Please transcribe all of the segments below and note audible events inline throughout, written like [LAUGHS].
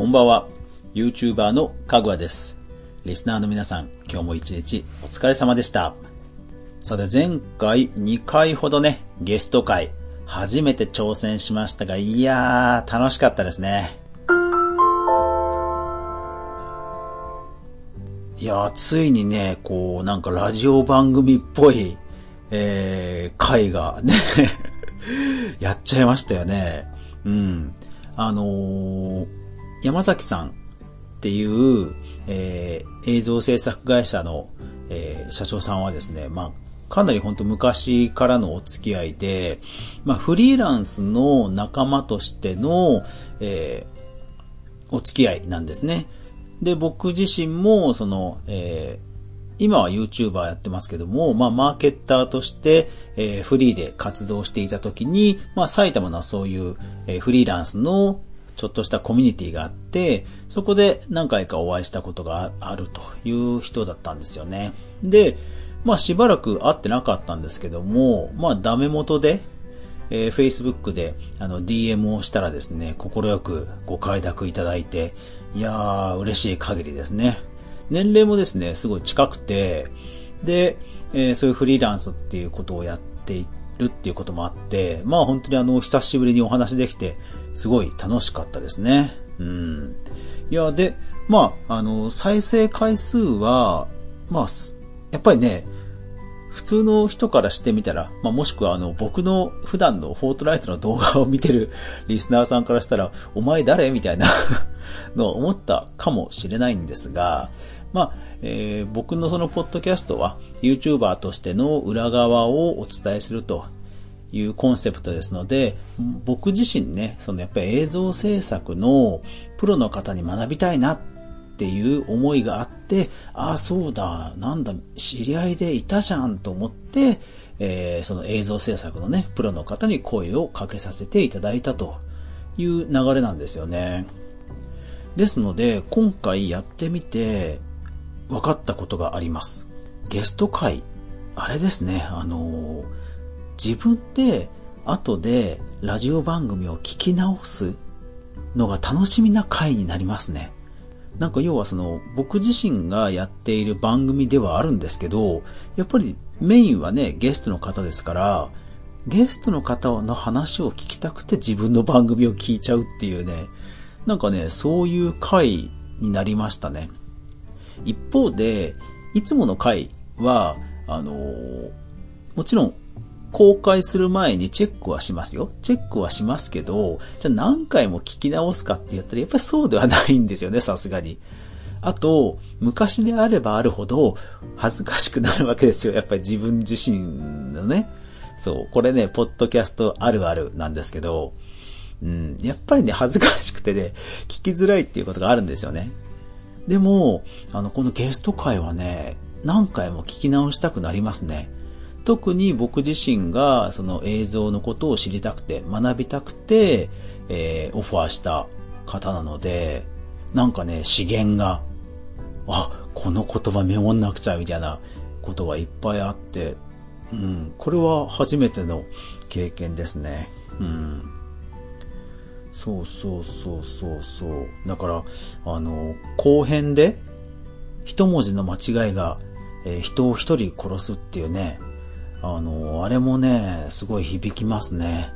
こんばんは。YouTuber のかぐわです。リスナーの皆さん、今日も一日お疲れ様でした。さて前回2回ほどね、ゲスト会、初めて挑戦しましたが、いやー、楽しかったですね。いやー、ついにね、こう、なんかラジオ番組っぽい、えー、回がね、[LAUGHS] やっちゃいましたよね。うん。あのー、山崎さんっていう、えー、映像制作会社の、えー、社長さんはですね、まあ、かなり本当昔からのお付き合いで、まあ、フリーランスの仲間としての、えー、お付き合いなんですね。で、僕自身も、その、えー、今は YouTuber やってますけども、まあ、マーケッターとして、えー、フリーで活動していた時に、まあ、埼玉のそういう、えー、フリーランスのちょっとしたコミュニティがあって、そこで何回かお会いしたことがあるという人だったんですよね。で、まあしばらく会ってなかったんですけども、まあダメ元で、えー、Facebook であの DM をしたらですね、心よくご快諾いただいて、いやー、嬉しい限りですね。年齢もですね、すごい近くて、で、えー、そういうフリーランスっていうことをやっているっていうこともあって、まあ本当にあの、久しぶりにお話できて、すごい楽しかったですね。うん。いや、で、まあ、あの、再生回数は、まあ、やっぱりね、普通の人からしてみたら、まあ、もしくはあの、僕の普段のフォートライトの動画を見てる [LAUGHS] リスナーさんからしたら、お前誰みたいな [LAUGHS] のを思ったかもしれないんですが、まあ、えー、僕のそのポッドキャストは YouTuber としての裏側をお伝えするというコンセプトですので、僕自身ね、そのやっぱり映像制作のプロの方に学びたいなっていう思いがあって、ああ、そうだ、なんだ、知り合いでいたじゃんと思って、えー、その映像制作のね、プロの方に声をかけさせていただいたという流れなんですよね。ですので、今回やってみて分かったことがあります。ゲスト会、あれですね、あのー自分で後でラジオ番組を聞き直すのが楽しみな回になりますね。なんか要はその僕自身がやっている番組ではあるんですけど、やっぱりメインはね、ゲストの方ですから、ゲストの方の話を聞きたくて自分の番組を聞いちゃうっていうね、なんかね、そういう回になりましたね。一方で、いつもの回は、あの、もちろん公開する前にチェックはしますよ。チェックはしますけど、じゃあ何回も聞き直すかって言ったらやっぱりそうではないんですよね、さすがに。あと、昔であればあるほど恥ずかしくなるわけですよ。やっぱり自分自身のね。そう、これね、ポッドキャストあるあるなんですけど、うん、やっぱりね、恥ずかしくてね、聞きづらいっていうことがあるんですよね。でも、あの、このゲスト会はね、何回も聞き直したくなりますね。特に僕自身がその映像のことを知りたくて、学びたくて、えー、オファーした方なので、なんかね、資源が、あ、この言葉メモんなくちゃみたいなことがいっぱいあって、うん、これは初めての経験ですね。うん。そうそうそうそうそう。だから、あの、後編で、一文字の間違いが、えー、人を一人殺すっていうね、あの、あれもね、すごい響きますね。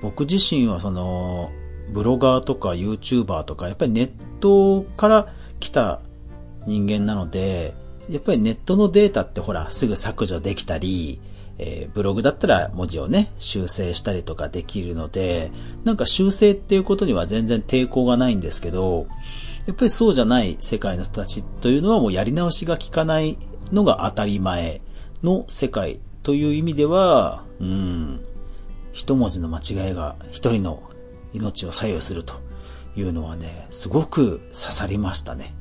僕自身はその、ブロガーとか YouTuber とか、やっぱりネットから来た人間なので、やっぱりネットのデータってほら、すぐ削除できたり、えー、ブログだったら文字をね、修正したりとかできるので、なんか修正っていうことには全然抵抗がないんですけど、やっぱりそうじゃない世界の人たちというのはもうやり直しが効かないのが当たり前の世界という意味では、うん、一文字の間違いが一人の命を左右するというのはね、すごく刺さりましたね。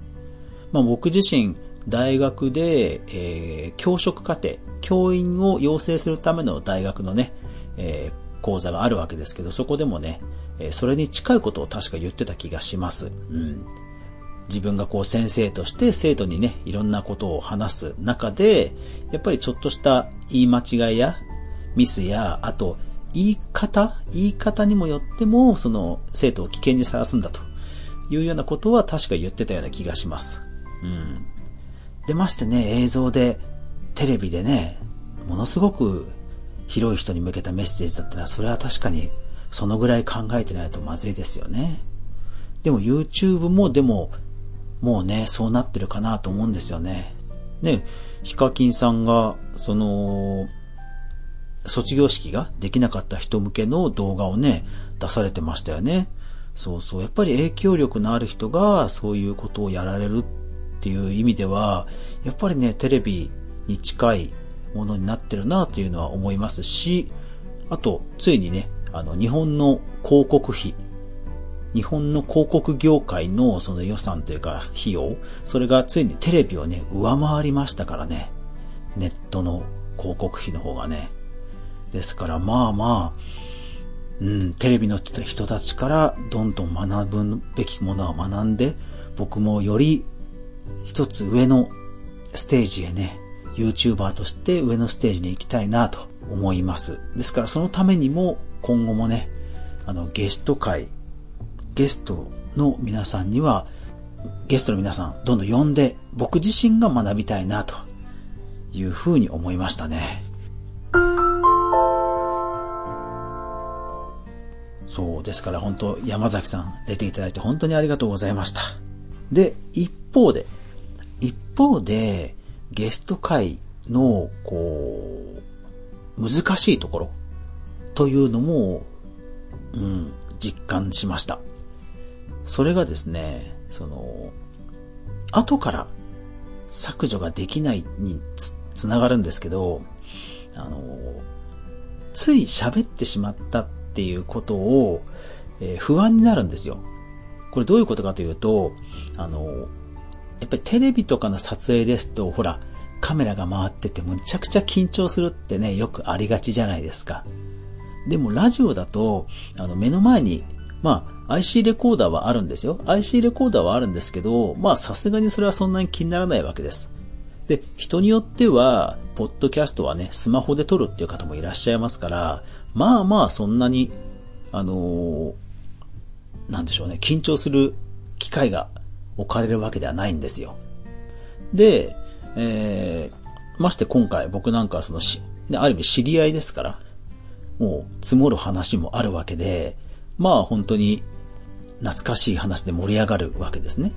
まあ僕自身、大学で、えー、教職課程、教員を養成するための大学のね、えー、講座があるわけですけど、そこでもね、えー、それに近いことを確か言ってた気がします。うん。自分がこう先生として生徒にね、いろんなことを話す中で、やっぱりちょっとした言い間違いやミスや、あと言い方言い方にもよっても、その生徒を危険にさらすんだというようなことは確か言ってたような気がします。うん。でましてね、映像で、テレビでね、ものすごく広い人に向けたメッセージだったら、それは確かにそのぐらい考えてないとまずいですよね。でも YouTube もでも、もうね、そうなってるかなと思うんですよね。ね、ヒカキンさんが、その、卒業式ができなかった人向けの動画をね、出されてましたよね。そうそう。やっぱり影響力のある人がそういうことをやられるっていう意味では、やっぱりね、テレビに近いものになってるなというのは思いますし、あと、ついにね、あの、日本の広告費、日本の広告業界のその予算というか費用、それがついにテレビをね、上回りましたからね。ネットの広告費の方がね。ですからまあまあ、うん、テレビの人たちからどんどん学ぶべきものは学んで、僕もより一つ上のステージへね、YouTuber として上のステージに行きたいなと思います。ですからそのためにも今後もね、あのゲスト会、ゲストの皆さんには、ゲストの皆さんどんどん呼んで僕自身が学びたいなというふうに思いましたね。そう、ですから本当山崎さん出ていただいて本当にありがとうございました。で、一方で、一方で、ゲスト会の、こう、難しいところというのも、うん、実感しました。それがですね、その、後から削除ができないにつつながるんですけど、あの、つい喋ってしまったっていうことを、えー、不安になるんですよ。これどういうことかというと、あの、やっぱりテレビとかの撮影ですと、ほら、カメラが回っててむちゃくちゃ緊張するってね、よくありがちじゃないですか。でもラジオだと、あの、目の前に、まあ、IC レコーダーはあるんですよ。IC レコーダーはあるんですけど、まあ、さすがにそれはそんなに気にならないわけです。で、人によっては、ポッドキャストはね、スマホで撮るっていう方もいらっしゃいますから、まあまあ、そんなに、あのー、なんでしょうね、緊張する機会が置かれるわけではないんですよ。で、えー、まして今回僕なんかそのし、ある意味知り合いですから、もう積もる話もあるわけで、まあ本当に懐かしい話で盛り上がるわけですね。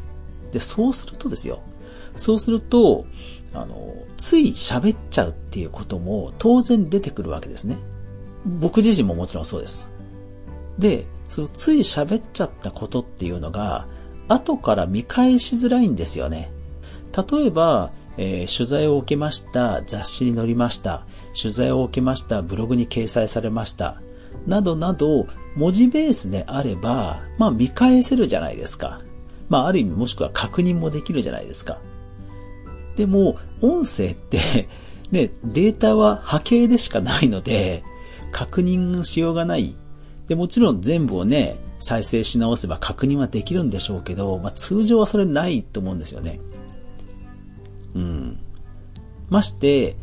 で、そうするとですよ。そうすると、あの、つい喋っちゃうっていうことも当然出てくるわけですね。僕自身ももちろんそうです。で、そのつい喋っちゃったことっていうのが、後から見返しづらいんですよね。例えば、えー、取材を受けました、雑誌に載りました、取材を受けました、ブログに掲載されました、などなど、文字ベースであれば、まあ見返せるじゃないですか。まあある意味もしくは確認もできるじゃないですか。でも、音声って [LAUGHS] ね、データは波形でしかないので、確認しようがないで、もちろん全部をね、再生し直せば確認はできるんでしょうけど、まあ、通常はそれないと思うんですよね。うん。まして、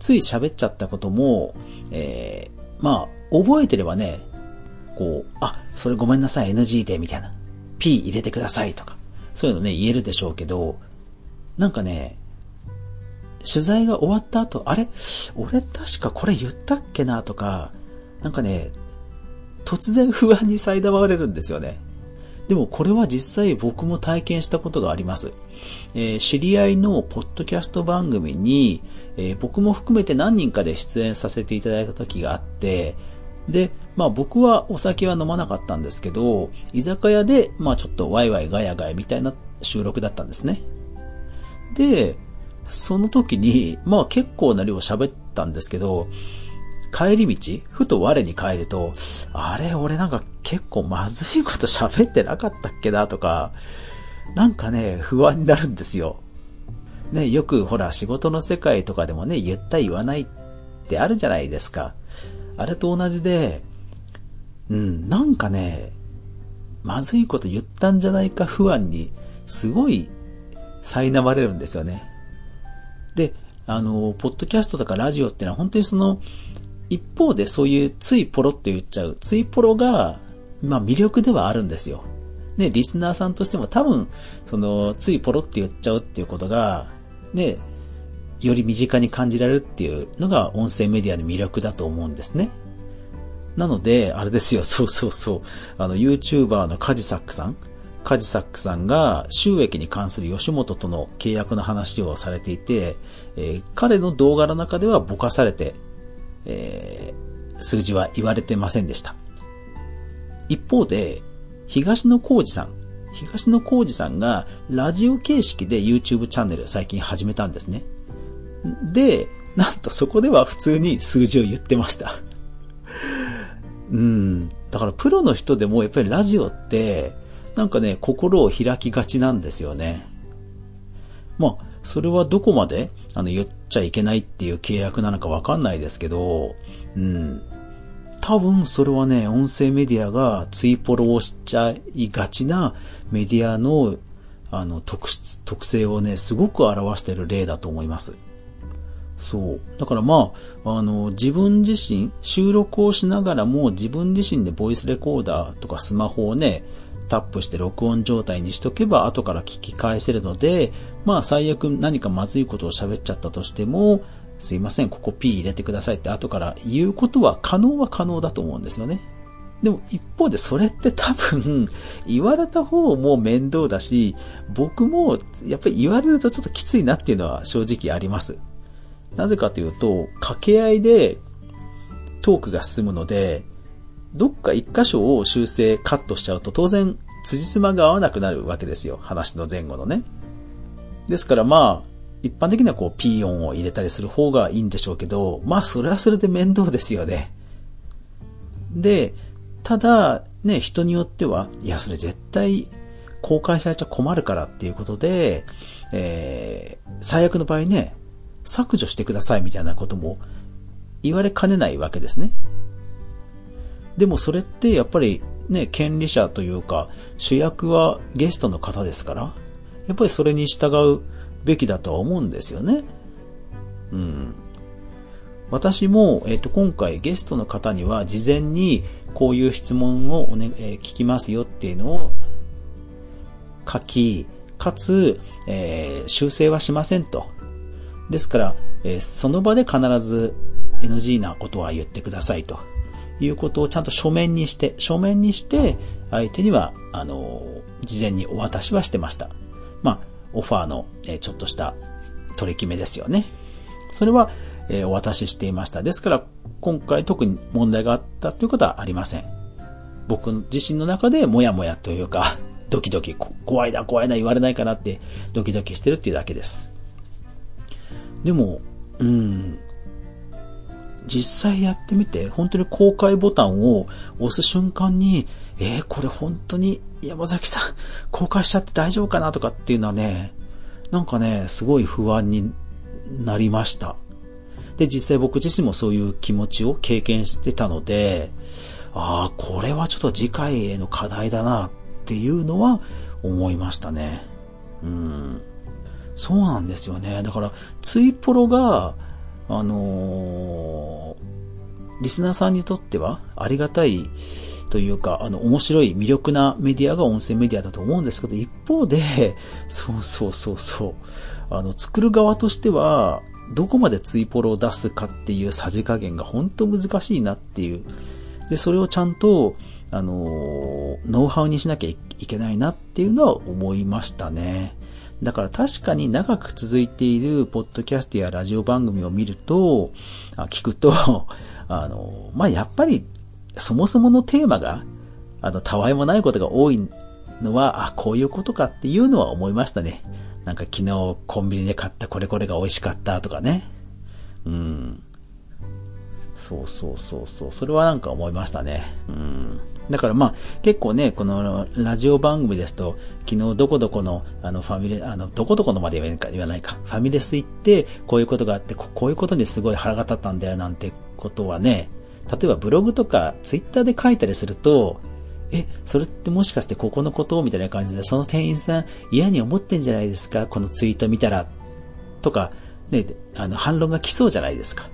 つい喋っちゃったことも、えー、まあ、覚えてればね、こう、あ、それごめんなさい、NG で、みたいな。P 入れてくださいとか、そういうのね、言えるでしょうけど、なんかね、取材が終わった後、あれ？俺確かこれ言ったっけなとか、なんかね、突然不安に苛まれるんですよね。でもこれは実際僕も体験したことがあります。えー、知り合いのポッドキャスト番組に、えー、僕も含めて何人かで出演させていただいた時があって、で、まあ僕はお酒は飲まなかったんですけど、居酒屋で、まあちょっとワイワイガヤガヤみたいな収録だったんですね。で、その時に、まあ結構な量喋ったんですけど、帰り道、ふと我に帰ると、あれ、俺なんか結構まずいこと喋ってなかったっけなとか、なんかね、不安になるんですよ。ね、よくほら仕事の世界とかでもね、言った言わないってあるじゃないですか。あれと同じで、うん、なんかね、まずいこと言ったんじゃないか不安に、すごい、苛まれるんですよね。で、あの、ポッドキャストとかラジオってのは本当にその、一方でそういうついポロって言っちゃう、ついポロが、まあ魅力ではあるんですよ。ね、リスナーさんとしても多分、その、ついポロって言っちゃうっていうことが、ね、より身近に感じられるっていうのが音声メディアの魅力だと思うんですね。なので、あれですよ、[LAUGHS] そうそうそう、あの、YouTuber のカジサックさん、カジサックさんが収益に関する吉本との契約の話をされていて、えー、彼の動画の中ではぼかされて、えー、数字は言われてませんでした。一方で、東野幸治さん、東野幸治さんがラジオ形式で YouTube チャンネル最近始めたんですね。で、なんとそこでは普通に数字を言ってました。うん。だからプロの人でもやっぱりラジオって、なんかね、心を開きがちなんですよね。まあ、それはどこまで、あの、言っちゃいけないっていう契約なのかわかんないですけど、うん。多分それはね、音声メディアがツイポロをしちゃいがちなメディアの、あの、特質、特性をね、すごく表している例だと思います。そう。だからまあ、あの、自分自身、収録をしながらも自分自身でボイスレコーダーとかスマホをね、タップして録音状態にしとけば後から聞き返せるので、まあ最悪何かまずいことを喋っちゃったとしても、すいません、ここ P 入れてくださいって後から言うことは可能は可能だと思うんですよね。でも一方でそれって多分 [LAUGHS] 言われた方も面倒だし、僕もやっぱり言われるとちょっときついなっていうのは正直あります。なぜかというと、掛け合いでトークが進むので、どっか一箇所を修正カットしちゃうと当然辻褄が合わなくなるわけですよ。話の前後のね。ですからまあ、一般的にはこう、ピー音を入れたりする方がいいんでしょうけど、まあ、それはそれで面倒ですよね。で、ただ、ね、人によっては、いや、それ絶対公開されちゃ困るからっていうことで、えー、最悪の場合ね、削除してくださいみたいなことも言われかねないわけですね。でもそれってやっぱりね、権利者というか、主役はゲストの方ですから、やっぱりそれに従うべきだとは思うんですよね。うん。私も、えっ、と、今回ゲストの方には事前にこういう質問をおね、えー、聞きますよっていうのを書き、かつ、えー、修正はしませんと。ですから、えー、その場で必ず NG なことは言ってくださいということをちゃんと書面にして、書面にして相手には、あの事前にお渡しはしてました。まあ、オファーの、えちょっとした取り決めですよね。それは、えお渡ししていました。ですから、今回特に問題があったということはありません。僕自身の中でもやもやというか、ドキドキ、怖いな、怖いな、言われないかなって、ドキドキしてるっていうだけです。でも、うん、実際やってみて、本当に公開ボタンを押す瞬間に、えー、これ本当に山崎さん公開しちゃって大丈夫かなとかっていうのはね、なんかね、すごい不安になりました。で、実際僕自身もそういう気持ちを経験してたので、ああ、これはちょっと次回への課題だなっていうのは思いましたね。うん。そうなんですよね。だから、ツイプロが、あのー、リスナーさんにとってはありがたいというか、あの、面白い、魅力なメディアが音声メディアだと思うんですけど、一方で、そうそうそうそう、あの、作る側としては、どこまでツイポロを出すかっていうさじ加減が本当難しいなっていう。で、それをちゃんと、あの、ノウハウにしなきゃいけないなっていうのは思いましたね。だから確かに長く続いているポッドキャストやラジオ番組を見ると、聞くと、[LAUGHS] あの、まあ、やっぱり、そもそものテーマが、あの、たわいもないことが多いのは、あ、こういうことかっていうのは思いましたね。なんか昨日コンビニで買ったこれこれが美味しかったとかね。うん。そうそうそうそう。それはなんか思いましたね。うん。だからまあ結構ね、このラジオ番組ですと、昨日どこどこのあのファミレ、あの、どこどこのまで言わないか、ファミレス行って、こういうことがあって、こういうことにすごい腹が立ったんだよなんてことはね、例えばブログとかツイッターで書いたりすると、え、それってもしかしてここのことみたいな感じで、その店員さん嫌に思ってんじゃないですかこのツイート見たら。とか、ね、あの、反論が来そうじゃないですか。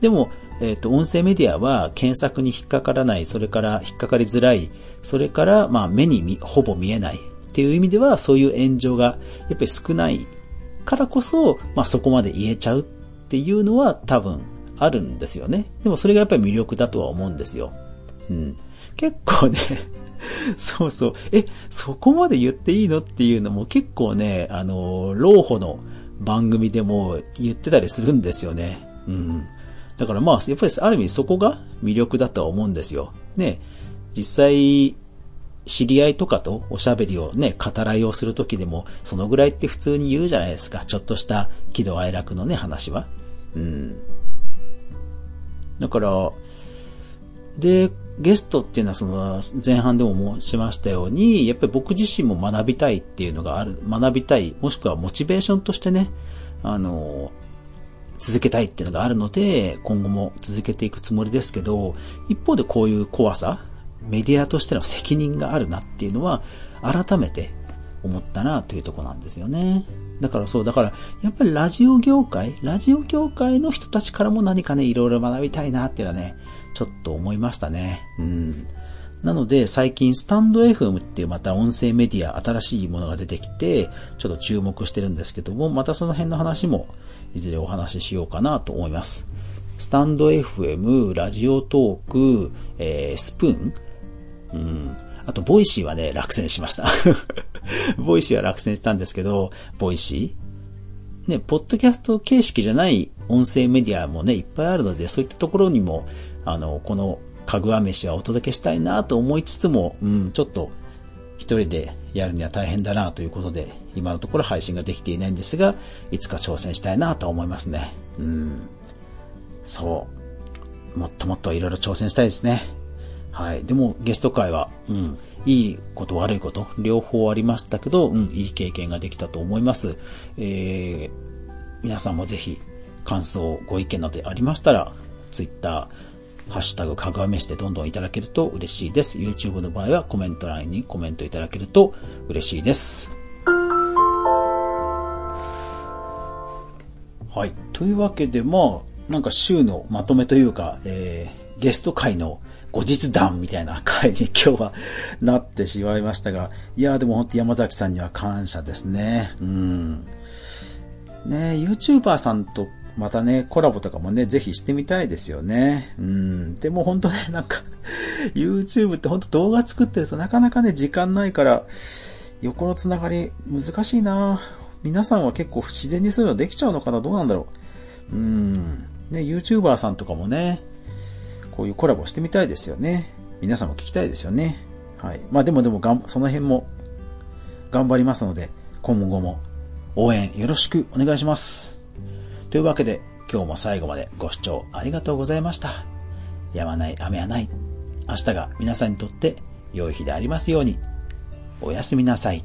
でも、えっ、ー、と、音声メディアは検索に引っかからない、それから引っかかりづらい、それから、まあ、目にほぼ見えないっていう意味では、そういう炎上がやっぱり少ないからこそ、まあ、そこまで言えちゃうっていうのは多分あるんですよね。でもそれがやっぱり魅力だとは思うんですよ。うん。結構ね [LAUGHS] そうそう。え、そこまで言っていいのっていうのも結構ね、あの、老婆の番組でも言ってたりするんですよね。うん。だからまあ、やっぱりある意味そこが魅力だとは思うんですよ。ね、実際、知り合いとかとおしゃべりをね、語らいをするときでも、そのぐらいって普通に言うじゃないですか。ちょっとした喜怒哀楽のね、話は。うん。だから、で、ゲストっていうのはその前半でも申しましたように、やっぱり僕自身も学びたいっていうのがある、学びたい、もしくはモチベーションとしてね、あの、続けたいっていうのがあるので、今後も続けていくつもりですけど、一方でこういう怖さ、メディアとしての責任があるなっていうのは、改めて思ったなというとこなんですよね。だからそう、だから、やっぱりラジオ業界、ラジオ業界の人たちからも何かね、いろいろ学びたいなっていうのはね、ちょっと思いましたね。うん。なので、最近、スタンド FM っていうまた音声メディア、新しいものが出てきて、ちょっと注目してるんですけども、またその辺の話も、いずれお話ししようかなと思います。スタンド FM、ラジオトーク、えー、スプーン、うん。あと、 Voicy はね、落選しました。[LAUGHS] Voicy は落選したんですけど、 Voicy ね、ポッドキャスト形式じゃない音声メディアもね、いっぱいあるので、そういったところにも、あの、このかぐわ飯はお届けしたいなと思いつつも、うん、ちょっと一人でやるには大変だなということで、今のところ配信ができていないんですが、いつか挑戦したいなと思いますね。うん。そう。もっともっといろいろ挑戦したいですね。はい。でもゲスト会は、うん、いいこと悪いこと、両方ありましたけど、うん、いい経験ができたと思います。えー、皆さんもぜひ感想、ご意見などありましたら、Twitter、ハッシュタグかぐわ飯でどんどんいただけると嬉しいです。YouTube の場合はコメント欄にコメントいただけると嬉しいです。はい。というわけで、まあ、なんか週のまとめというか、えー、ゲスト会の後日談みたいな回に今日はなってしまいましたが、いやーでも本当山崎さんには感謝ですね。うん。ね YouTuber さんとまたね、コラボとかもね、ぜひしてみたいですよね。うん。でも本当ね、[LAUGHS] なんか YouTube って本当動画作ってるとなかなかね、時間ないから、横のつながり難しいな皆さんは結構自然にそういうのできちゃうのかな？どうなんだろう？うん。ね、YouTuber さんとかもね、こういうコラボしてみたいですよね。皆さんも聞きたいですよね。はい。まあでもでもがん、その辺も頑張りますので、今後も応援よろしくお願いします。というわけで、今日も最後までご視聴ありがとうございました。やまない雨はない。明日が皆さんにとって良い日でありますように。おやすみなさい。